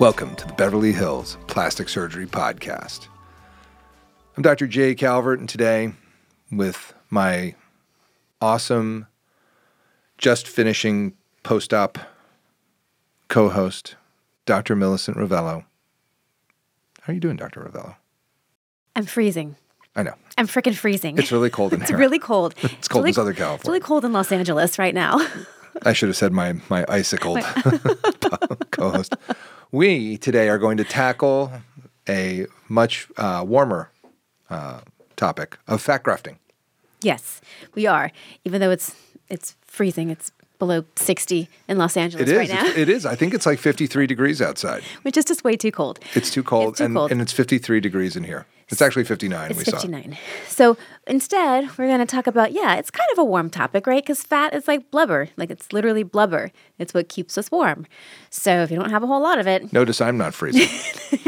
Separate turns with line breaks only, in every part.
Welcome to the Beverly Hills Plastic Surgery Podcast. I'm Dr. Jay Calvert, and today, with my awesome, just finishing post op co host, Dr. Millicent Rovelo. How are you doing, Dr. Rovelo?
I'm freezing.
I know.
I'm freaking freezing.
It's really cold in here.
It's
here.
really cold.
It's cold
really,
in Southern California.
It's really cold in Los Angeles right now.
I should have said my, my icicled co host. We today are going to tackle a much uh, warmer uh, topic of fat grafting.
yes, we are. Even though it's it's freezing, it's below 60 in Los Angeles
It is.
right now,
It is. I think it's like 53 degrees outside.
which is just way too cold.
It's too cold,
It's too
and,
cold.
and it's 53 degrees in here. It's actually 59.
It's
we saw.
59. So instead, we're going to talk about, yeah, it's kind of a warm topic, right? Because fat is like blubber. Like it's literally blubber. It's what keeps us warm. So if you don't have a whole lot of it,
Notice I'm not freezing.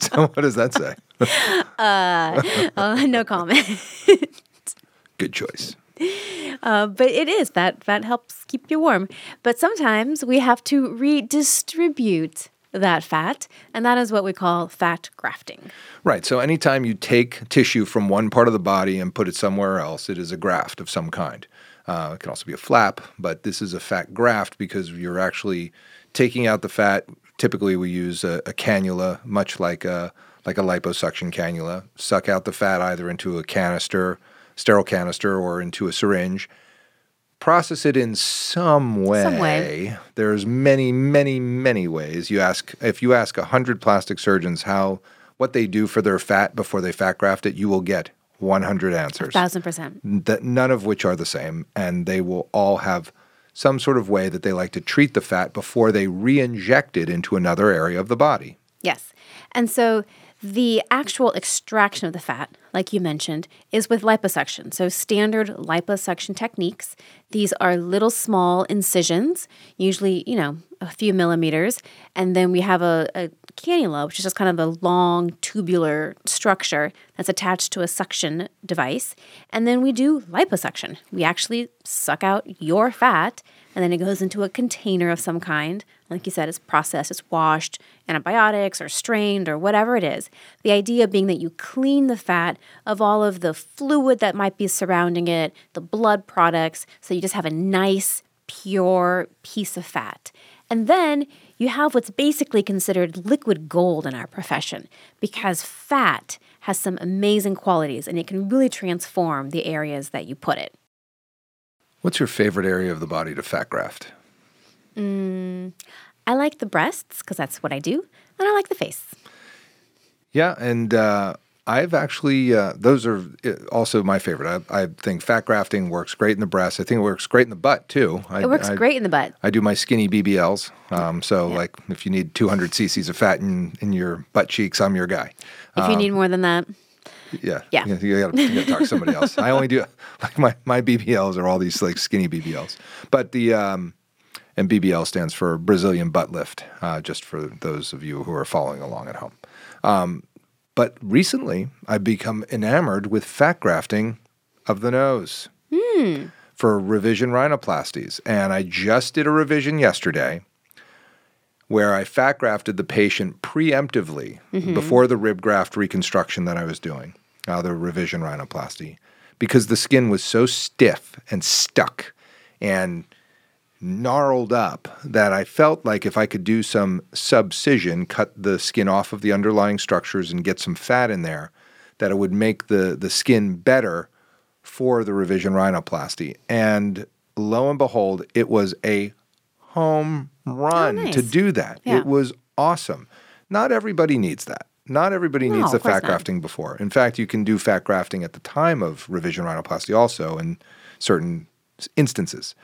so what does that say?
uh, no comment.
Good choice.
Uh, but it is fat. Fat helps keep you warm. But sometimes we have to redistribute that fat, and that is what we call fat grafting.
Right. So anytime you take tissue from one part of the body and put it somewhere else, it is a graft of some kind. Uh, it can also be a flap, but this is a fat graft because you're actually taking out the fat. Typically, we use a, a cannula, much like a like a liposuction cannula. Suck out the fat either into a canister, sterile canister, or into a syringe. Process it in some way.
Some way.
There's many, many, many ways. You ask if you ask hundred plastic surgeons how what they do for their fat before they fat graft it, you will get 100 answers
Thousand percent.
that none of which are the same, and they will all have some sort of way that they like to treat the fat before they re-inject it into another area of the body.
Yes. And so the actual extraction of the fat, like you mentioned, is with liposuction. So standard liposuction techniques. These are little small incisions, usually, you know, a few millimeters. And then we have a, a cannula, which is just kind of a long tubular structure that's attached to a suction device. And then we do liposuction. We actually suck out your fat and then it goes into a container of some kind. Like you said, it's processed, it's washed, antibiotics or strained or whatever it is. The idea being that you clean the fat of all of the fluid that might be surrounding it, the blood products, so you just have a nice, pure piece of fat. And then you have what's basically considered liquid gold in our profession because fat has some amazing qualities and it can really transform the areas that you put it.
What's your favorite area of the body to fat graft?
I like the breasts because that's what I do, and I like the face.
Yeah, and uh, I've actually uh, those are uh, also my favorite. I, I think fat grafting works great in the breast. I think it works great in the butt too. I,
It works
I,
great in the butt.
I do my skinny BBLs. Um, so like if you need 200 cc's of fat in, in your butt cheeks, I'm your guy.
If you need more than that,
Yeah.
Yeah.
You, you gotta, you gotta talk to somebody else. I only do like my, my BBLs are all these like skinny BBLs. But the um and BBL stands for Brazilian butt lift, uh, just for those of you who are following along at home. Um, but recently I've become enamored with fat grafting of the nose for revision rhinoplasties. And I just did a revision yesterday where I fat grafted the patient preemptively before the rib graft reconstruction that I was doing, Uh, the revision rhinoplasty, because the skin was so stiff and stuck and gnarled up that I felt like if I could do some subcision, cut the skin off of the underlying structures and get some fat in there, that it would make the, the skin better for the revision rhinoplasty. And lo and behold, it was a home run oh,
nice.
to do that.
Yeah.
It was awesome. Not everybody needs that. Not everybody
No,
needs the fat
not.
grafting before. In fact, you can do fat grafting at the time of revision rhinoplasty also in certain instances.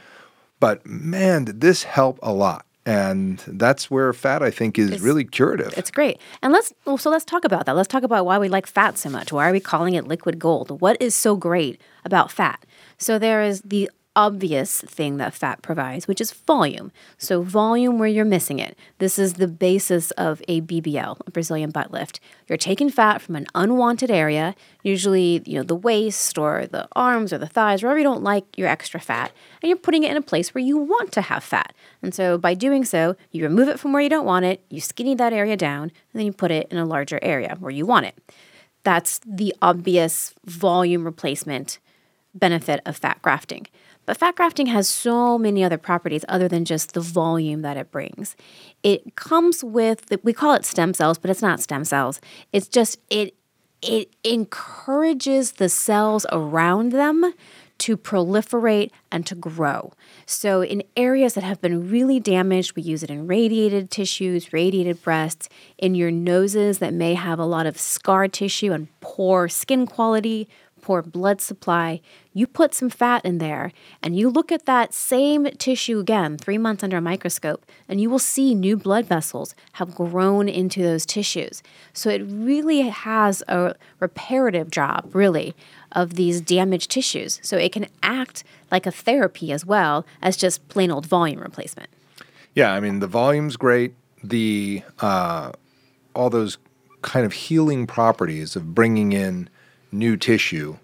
But man, did this help a lot. And that's where fat, I think, is
It's-
really curative.
it's great. And let's well, so let's talk about that. Let's talk about why we like fat so much. Why are we calling it liquid gold? What is so great about fat? So there is the obvious thing that fat provides, which is volume. So, volume where you're missing it. This is the basis of a BBL, a Brazilian butt lift. You're taking fat from an unwanted area, usually, you know, the waist or the arms or the thighs, wherever you don't like your extra fat, and you're putting it in a place where you want to have fat. And so, by doing so, you remove it from where you don't want it, you skinny that area down, and then you put it in a larger area where you want it. That's the obvious volume replacement benefit of fat grafting. But fat grafting has so many other properties other than just the volume that it brings. It comes with we call it stem cells, but it's not stem cells. It's just it it encourages the cells around them to proliferate and to grow. So, in areas that have been really damaged, we use it in radiated tissues, radiated breasts, in your noses that may have a lot of scar tissue and poor skin quality, poor blood supply, you put some fat in there and you look at that same tissue again, three months under a microscope, and you will see new blood vessels have grown into those tissues. So it really has a reparative job, really, of these damaged tissues. So it can act like a therapy as well as just plain old volume replacement.
Yeah, I mean, the volume's great. The, uh, all those kind of healing properties of bringing in new tissue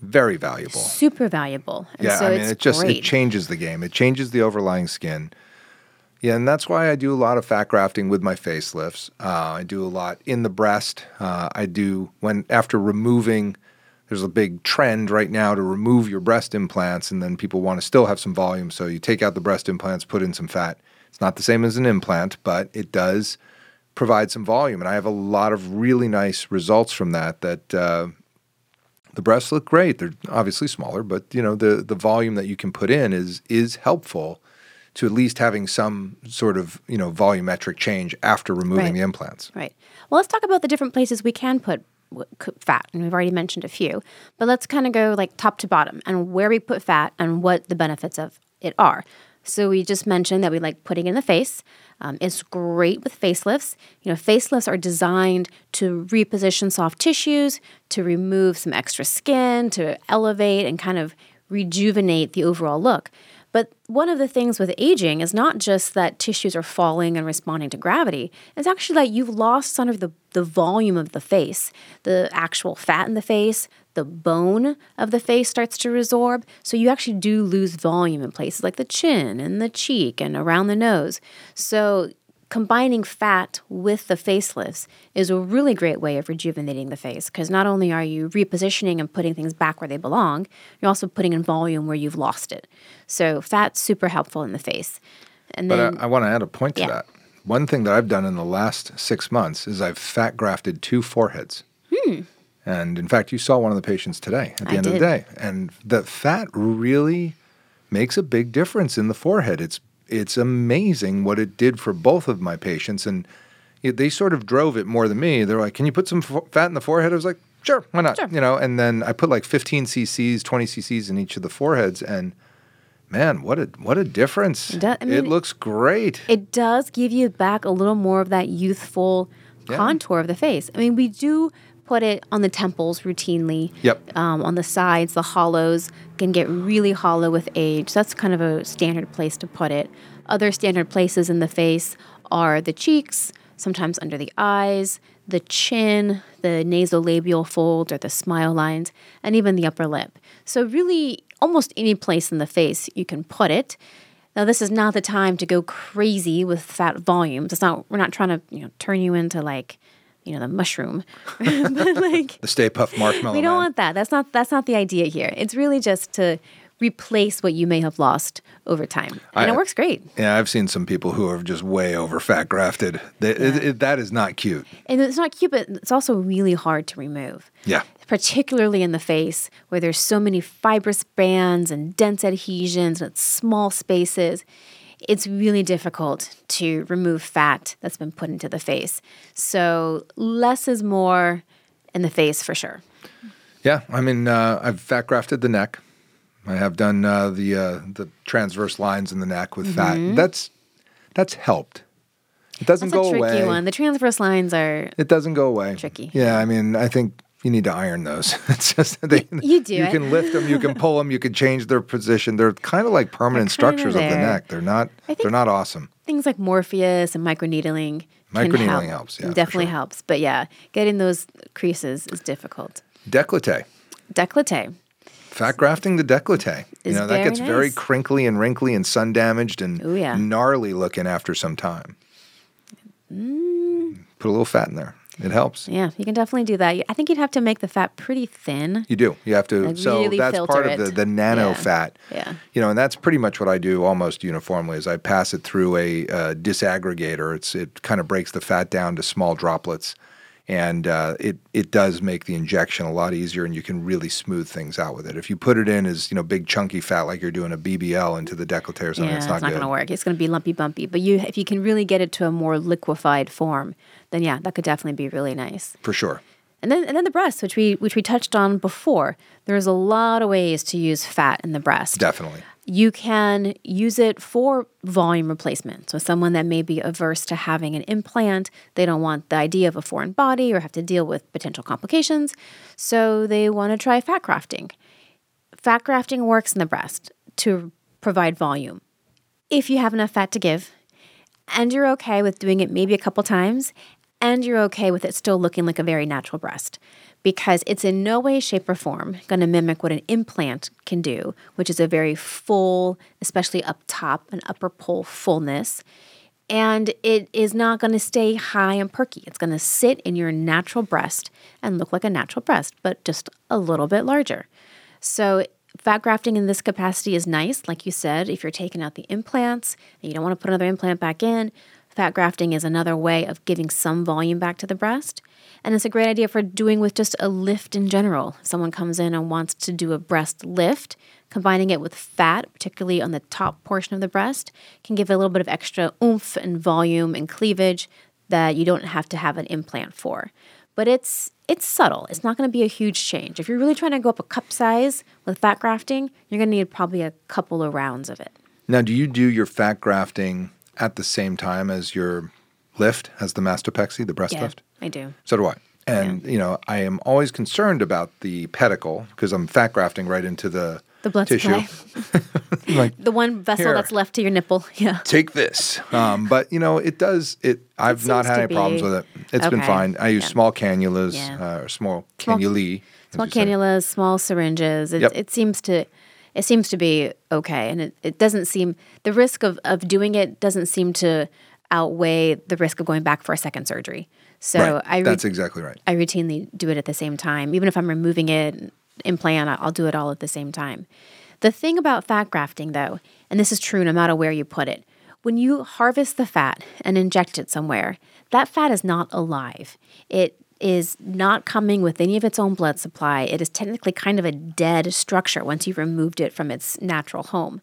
very valuable.
Super valuable.
And yeah so i mean it just great. it changes the game. It changes the overlying skin. Yeah and that's why i do a lot of fat grafting with my facelifts. Uh, i do a lot in the breast. Uh, i do when after removing there's a big trend right now to remove your breast implants and then people want to still have some volume so you take out the breast implants put in some fat. It's not the same as an implant but it does provide some volume and i have a lot of really nice results from that that uh, the breasts look great. They're obviously smaller, but you know the the volume that you can put in is is helpful to at least having some sort of you know volumetric change after removing
right.
the implants.
Right. Well, let's talk about the different places we can put fat, and we've already mentioned a few. But let's kind of go like top to bottom and where we put fat and what the benefits of it are. So we just mentioned that we like putting in the face. Um, it's great with facelifts. You know, facelifts are designed to reposition soft tissues, to remove some extra skin, to elevate and kind of rejuvenate the overall look. But one of the things with aging is not just that tissues are falling and responding to gravity, it's actually that you've lost some of the, the volume of the face, the actual fat in the face, the bone of the face starts to resorb. So you actually do lose volume in places like the chin and the cheek and around the nose. So combining fat with the facelifts is a really great way of rejuvenating the face because not only are you repositioning and putting things back where they belong, you're also putting in volume where you've lost it. So fat's super helpful in the face.
And then, but I, I want to add a point to yeah. that. One thing that I've done in the last six months is I've fat grafted two foreheads. Hmm. And in fact, you saw one of the patients today at the
I
end
did.
of the day. And the fat really makes a big difference in the forehead. It's it's amazing what it did for both of my patients. And it, they sort of drove it more than me. They're like, "Can you put some f- fat in the forehead?" I was like, "Sure, why not?"
Sure.
You know. And then I put like 15 cc's, 20 cc's in each of the foreheads, and man, what a what a difference! It, I mean, it looks great.
It does give you back a little more of that youthful yeah. contour of the face. I mean, we do put it on the temples routinely.
Yep.
Um, on the sides, the hollows can get really hollow with age. So that's kind of a standard place to put it. Other standard places in the face are the cheeks, sometimes under the eyes, the chin, the nasolabial fold or the smile lines, and even the upper lip. So, really, almost any place in the face you can put it. Now, this is not the time to go crazy with fat volumes. It's not. We're not trying to you know turn you into like you know the mushroom.
But like the stay puft marshmallow
we don't
man.
want that. That's not that's not the idea here. It's really just to replace what you may have lost over time. And I, it works great.
Yeah i've seen some people who are just way over fat grafted. They, yeah. it, it, that is not cute.
And it's not cute but it's also really hard to remove.
Yeah.
Particularly in the face where there's so many fibrous bands and dense adhesions and small spaces it's really difficult to remove fat that's been put into the face. So less is more in the face for sure.
Yeah, I mean, uh, I've fat grafted the neck. I have done uh, the uh, the transverse lines in the neck with mm-hmm. fat. That's that's helped. It doesn't
that's
go
a tricky
away.
one. The transverse lines are.
It doesn't go away.
Tricky.
Yeah, I mean, I think you need to iron those. It's just they,
you do
You
it.
can lift them, you can pull them, you can change their position. They're kind of like permanent structures of the neck. They're not. They're not awesome.
Things like Morpheus and microneedling. can
Microneedling
help.
helps, yeah,
definitely
sure.
helps. But yeah, getting those creases is difficult.
Décolleté.
Décolleté.
Fat grafting the décolleté. You know, that gets very crinkly and wrinkly and sun damaged and
Ooh, yeah.
gnarly looking after some time.
Mm.
Put a little fat in there. It helps.
Yeah, you can definitely do that. I think you'd have to make the fat pretty thin.
You do. You have to.
Like,
so
really
that's part
filter
of the, the nano
Yeah.
fat.
Yeah.
You know, and that's pretty much what I do almost uniformly. Is I pass it through a uh, disaggregator. It's it kind of breaks the fat down to small droplets, and uh, it it does make the injection a lot easier, and you can really smooth things out with it. If you put it in as you know big chunky fat like you're doing a BBL into the décolleté or something,
yeah,
it's not, good.
going to work. It's going to be lumpy bumpy. But you, if you can really get it to a more liquefied form, then yeah, that could definitely be really nice.
for sure.
And then and then the breast, which we which we touched on before. There's a lot of ways to use fat in the breast.
Definitely.
You can use it for volume replacement. So, someone that may be averse to having an implant, they don't want the idea of a foreign body or have to deal with potential complications. So, they want to try fat grafting. Fat grafting works in the breast to provide volume. If you have enough fat to give, and you're okay with doing it maybe a couple times, and you're okay with it still looking like a very natural breast, because it's in no way, shape, or form going to mimic what an implant can do, which is a very full, especially up top, an upper pole fullness. And it is not going to stay high and perky. It's going to sit in your natural breast and look like a natural breast, but just a little bit larger. So, fat grafting in this capacity is nice. Like you said, if you're taking out the implants and you don't want to put another implant back in, fat grafting is another way of giving some volume back to the breast. And it's a great idea for doing with just a lift in general. If someone comes in and wants to do a breast lift, combining it with fat, particularly on the top portion of the breast, can give a little bit of extra oomph and volume and cleavage that you don't have to have an implant for. But it's it's subtle. It's not going to be a huge change. If you're really trying to go up a cup size with fat grafting, you're going to need probably a couple of rounds of it.
Now, do you do your fat grafting at the same time as your lift, as the mastopexy, the breast
Yeah,
lift?
I do.
So do I. And you know, I am always concerned about the pedicle because I'm fat grafting right into the
The blood
tissue.
supply.
like,
The one vessel
Here.
that's left to your nipple. Yeah.
take this. Um, but you know, it does. It. I've not had
to
any problems with it. It's been fine. I use
yeah.
small cannulas
Yeah.
uh, or small
Small-
cannulae.
Small
you say.
cannulas, small syringes. It,
Yep.
it seems to it seems to be okay. And it, it doesn't seem the risk of, of doing it doesn't seem to outweigh the risk of going back for a second surgery. So
Right.
I re-
That's exactly right.
I routinely do it at the same time. Even if I'm removing it, implant, I'll do it all at the same time. The thing about fat grafting, though, and this is true no matter where you put it, when you harvest the fat and inject it somewhere, that fat is not alive. It is not coming with any of its own blood supply. It is technically kind of a dead structure once you've removed it from its natural home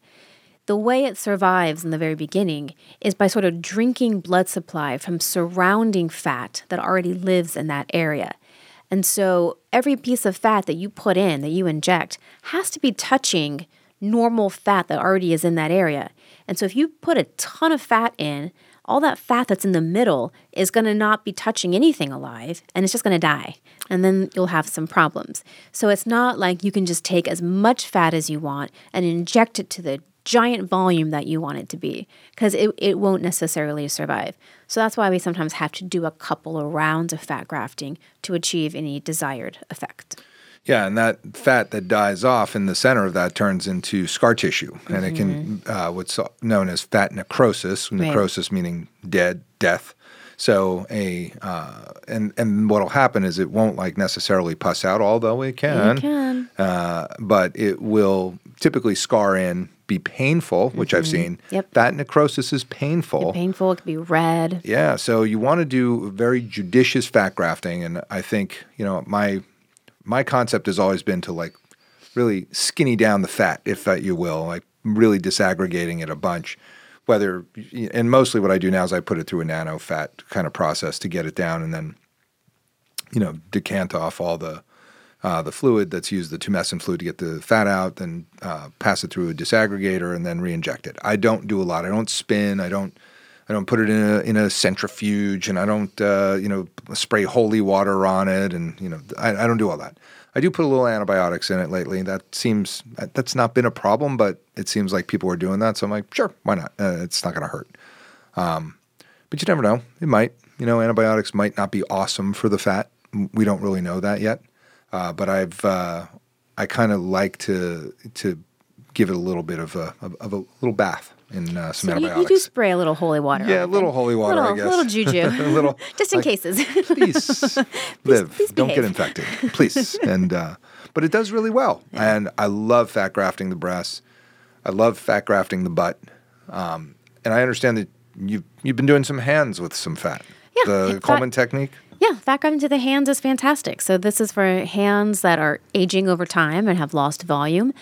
the way it survives in the very beginning is by sort of drinking blood supply from surrounding fat that already lives in that area. And so every piece of fat that you put in, that you inject, has to be touching normal fat that already is in that area. And so if you put a ton of fat in, all that fat that's in the middle is going to not be touching anything alive and it's just going to die. And then you'll have some problems. So it's not like you can just take as much fat as you want and inject it to the giant volume that you want it to be because it, it won't necessarily survive. So that's why we sometimes have to do a couple of rounds of fat grafting to achieve any desired effect.
Yeah, and that fat that dies off in the center of that turns into scar tissue, and it can
Mm-hmm.
uh, what's known as fat necrosis. Necrosis meaning dead, death. So a uh, and and what'll happen is it won't like necessarily pus out, although it can.
can.
Uh, but it will typically scar in, be painful, which I've seen.
Mm-hmm. Yep.
Fat necrosis is painful.
Painful, it can be red.
Yeah, so you want to do very judicious fat grafting, and I think you know my my concept has always been to like really skinny down the fat, if that you will, like really disaggregating it a bunch. Whether and mostly what I do now is I put it through a nano fat kind of process to get it down, and then you know decant off all the uh, the fluid that's used, the tumescent fluid to get the fat out, then uh, pass it through a disaggregator and then re-inject it. I don't do a lot. I don't spin. I don't I don't put it in a in a centrifuge, and I don't uh, you know spray holy water on it, and you know I, I don't do all that. I do put a little antibiotics in it lately. That seems that's not been a problem, but it seems like people are doing that. So I'm like, sure, why not? Uh, it's not going to hurt. Um, but you never know. It might. You know, antibiotics might not be awesome for the fat. We don't really know that yet. Uh, but I've uh, I kind of like to to give it a little bit of a of a little bath in uh, some
So you,
antibiotics.
you do spray a little holy water.
Yeah, a little holy water,
little,
I guess.
Little juju.
a little,
Just in
like,
cases.
please live.
please
Don't get infected, please. And uh, but it does really well. And I love fat grafting the breasts. I love fat grafting the butt. Um, and I understand that you've you've been doing some hands with some fat.
Yeah,
the
fat-
Coleman technique.
Yeah, fat grafting to the hands is fantastic. So this is for hands that are aging over time and have lost volume.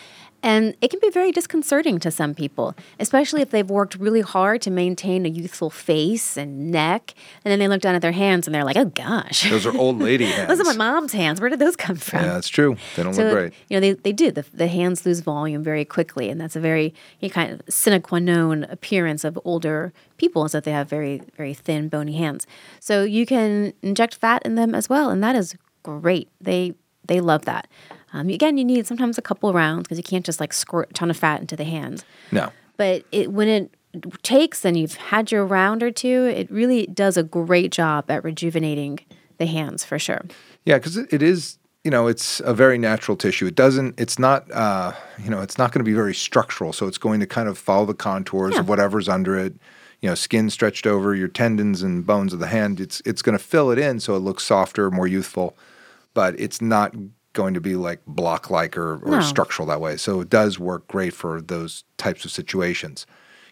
And it can be very disconcerting to some people, especially if they've worked really hard to maintain a youthful face and neck. And then they look down at their hands and they're like, oh gosh,
Those are old lady hands.
those are my mom's hands. Where did those come from?
Yeah, that's true. They don't
So,
look great.
you know, they, they do. The, the hands lose volume very quickly. And that's a very you know, kind of sine qua non appearance of older people is that they have very, very thin, bony hands. So you can inject fat in them as well. And that is great. They, they love that. Um, again, you need sometimes a couple rounds because you can't just like squirt a ton of fat into the hands.
No.
But it, when it takes and you've had your round or two, it really does a great job at rejuvenating the hands for sure.
Yeah, because it, is, you know, it's a very natural tissue. It doesn't, it's not, uh, you know, it's not going to be very structural. So it's going to kind of follow the contours
Yeah.
of whatever's under it. You know, skin stretched over your tendons and bones of the hand. It's it's going to fill it in so it looks softer, more youthful, but it's not going to be like block like or, or
No.
structural that way. So it does work great for those types of situations.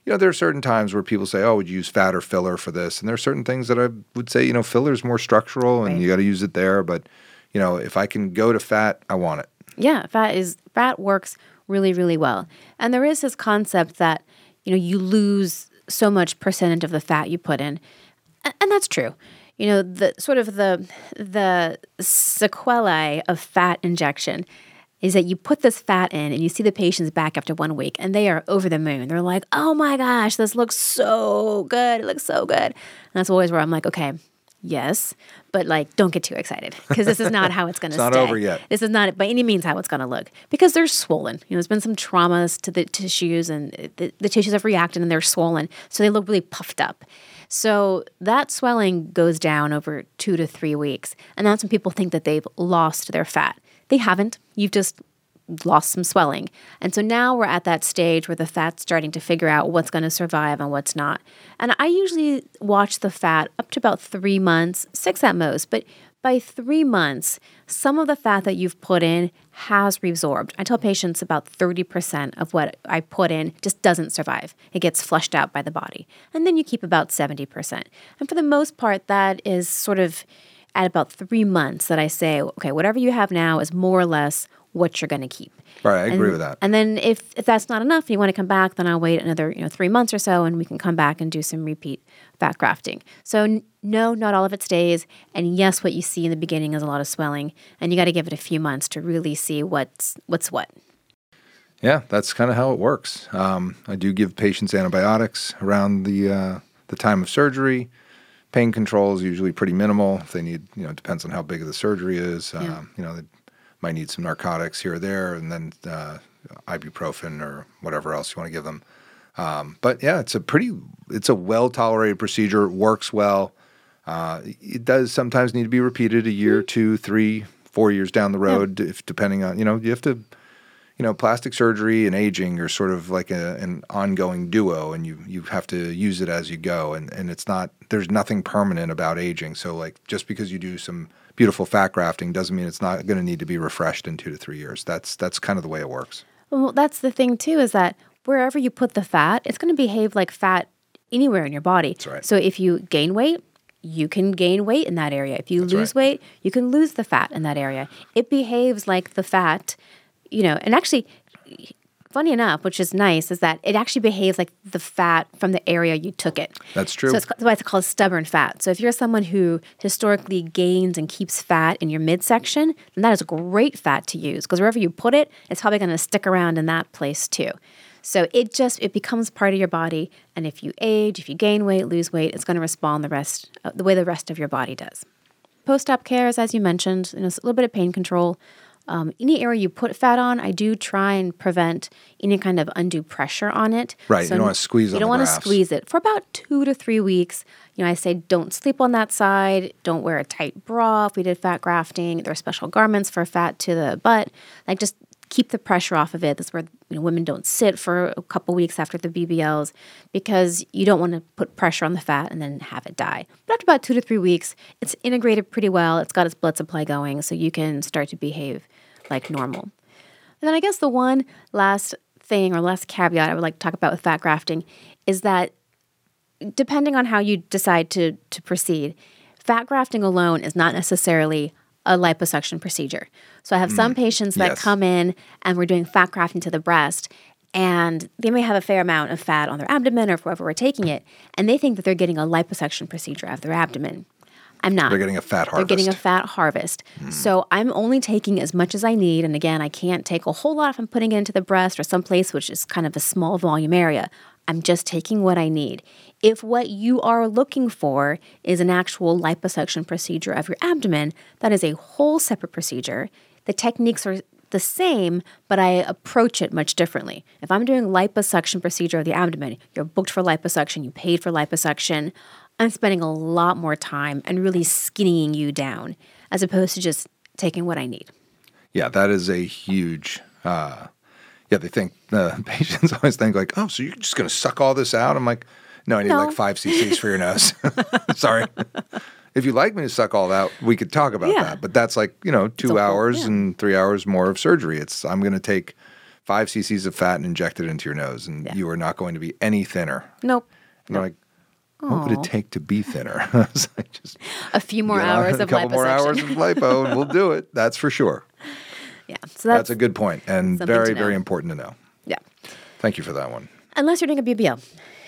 You know, there are certain times where people say, "Oh, would you use fat or filler for this?" And there are certain things that I would say, you know, filler is more structural, and
Right.
you got to use it there. But you know, if I can go to fat, I want it.
Yeah, fat is fat works really, really well. And there is this concept that, you know, you lose so much percentage of the fat you put in. And that's true. You know, the sort of the the sequelae of fat injection is that you put this fat in and you see the patients back after one week and they are over the moon. They're like, oh my gosh, this looks so good. It looks so good. And that's always where I'm like, okay, yes, but like, don't get too excited because this is not how it's going to
It's not
stay.
over yet.
This is not by any means how it's going to look because they're swollen. You know, there's been some traumas to the tissues and the, the tissues have reacted and they're swollen. So they look really puffed up. So that swelling goes down over two to three weeks. And that's when people think that they've lost their fat. They haven't. You've just lost some swelling. And so now we're at that stage where the fat's starting to figure out what's going to survive and what's not. And I usually watch the fat up to about three months, six at most. But by three months, some of the fat that you've put in has reabsorbed. I tell patients about 30% of what I put in just doesn't survive. It gets flushed out by the body. And then you keep about 70%. And for the most part, that is sort of at about three months that I say, okay, whatever you have now is more or less what you're going to keep.
Right, I agree with that.
And then if, if that's not enough and you want to come back, then I'll wait another you know three months or so, and we can come back and do some repeat fat grafting. So n- no, not all of it stays, and yes, what you see in the beginning is a lot of swelling, and you got to give it a few months to really see what's what's what.
Yeah, that's kind of how it works. Um, I do give patients antibiotics around the uh, the time of surgery. Pain control is usually pretty minimal. If they need, you know, it depends on how big of the surgery is.
Yeah.
Um, you know, might need some narcotics here or there, and then uh, ibuprofen or whatever else you want to give them. Um, but yeah, it's a pretty, it's a well tolerated procedure. It works well. Uh, it does sometimes need to be repeated a year, two, three, four years down the road, if depending on, you know, you have to you know, plastic surgery and aging are sort of like a, an ongoing duo, and you you have to use it as you go, and and it's not there's nothing permanent about aging. So like just because you do some beautiful fat grafting doesn't mean it's not going to need to be refreshed in two to three years. That's that's kind of the way it works.
Well, that's the thing too is that wherever you put the fat, it's going to behave like fat anywhere in your body. That's
right.
So if you gain weight, you can gain weight in that area. If you lose
right.
weight, you can lose the fat in that area. It behaves like the fat, you know, and actually funny enough, which is nice, is that it actually behaves like the fat from the area you took it.
That's true.
So it's, that's why it's called stubborn fat. So if you're someone who historically gains and keeps fat in your midsection, then that is great fat to use because wherever you put it, it's probably going to stick around in that place too. So it just it becomes part of your body, and if you age, if you gain weight, lose weight, it's going to respond the rest uh, the way the rest of your body does. Post-op care is, as you mentioned, you know, a little bit of pain control. Um, any area you put fat on, I do try and prevent any kind of undue pressure on it.
Right, you don't wanna squeeze
You don't wanna squeeze it for about two to three weeks. You know, I say don't sleep on that side. Don't wear a tight bra if we did fat grafting. There are special garments for fat to the butt. Like just keep the pressure off of it. That's where you know, women don't sit for a couple weeks after the BBLs because you don't want to put pressure on the fat and then have it die. But after about two to three weeks, it's integrated pretty well. It's got its blood supply going, so you can start to behave like normal. And then I guess the one last thing or last caveat I would like to talk about with fat grafting is that depending on how you decide to to proceed, fat grafting alone is not necessarily a liposuction procedure. So I have some mm, patients that
yes.
come in and we're doing fat grafting to the breast and they may have a fair amount of fat on their abdomen or wherever we're taking it and they think that they're getting a liposuction procedure of their abdomen. I'm not.
They're getting a fat harvest.
They're getting a fat harvest. Hmm. So I'm only taking as much as I need. And again, I can't take a whole lot if I'm putting it into the breast or someplace which is kind of a small volume area. I'm just taking what I need. If what you are looking for is an actual liposuction procedure of your abdomen, that is a whole separate procedure. The techniques are the same, but I approach it much differently. If I'm doing liposuction procedure of the abdomen, you're booked for liposuction, you paid for liposuction. I'm spending a lot more time and really skinnying you down as opposed to just taking what I need.
Yeah, that is a huge. Uh, yeah, they think the patients always think like, oh, so you're just going to suck all this out? I'm like, no, I need
No.
like five cc's for your nose. Sorry. If you like me to suck all that, we could talk about
Yeah.
that. But that's like you know two
whole-
hours
yeah.
and three hours more of surgery. It's I'm going to take five cc's of fat and inject it into your nose, and
Yeah.
you are not going to be any thinner.
Nope.
And they're like, what would it take to be thinner? Like, just
A few more hours
a couple
liposuction.
more hours of lipo, and we'll do it. That's for sure.
Yeah. So
That's,
that's,
a good point and very very important to know.
yeah.
Thank you for that one.
Unless you're doing a BBL.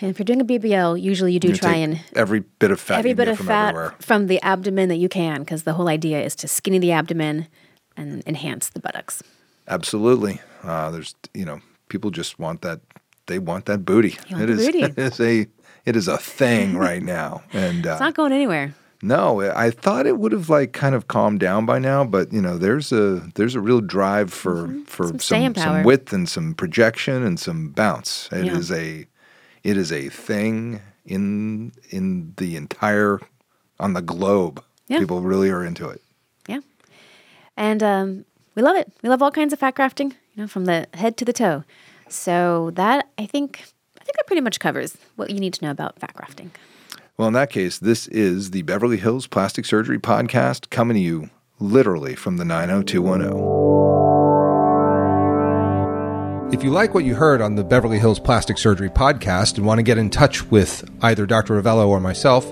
And if you're doing a BBL, usually you do
You
try and
every bit of fat
every bit of
from
fat
everywhere.
from the abdomen that you can, because the whole idea is to skinny the abdomen and enhance the buttocks.
Absolutely. Uh, there's you know people just want that they want that booty.
Want
It is
booty.
it is a it is a thing right now. And uh,
It's not going anywhere.
No, I thought it would have like kind of calmed down by now, but you know there's a there's a real drive for for
Mm-hmm. Some
some some, width and some projection and some bounce. It is
Yeah.
a it is a thing in in the entire on the globe.
Yeah.
People really are into it.
Yeah. And um, we love it. We love all kinds of fat grafting, you know, from the head to the toe. So that I think I think that pretty much covers what you need to know about fat grafting.
Well, in that case, this is the Beverly Hills Plastic Surgery Podcast coming to you literally from the 90210.
If you like what you heard on the Beverly Hills Plastic Surgery podcast and want to get in touch with either Dr. Rovelo or myself,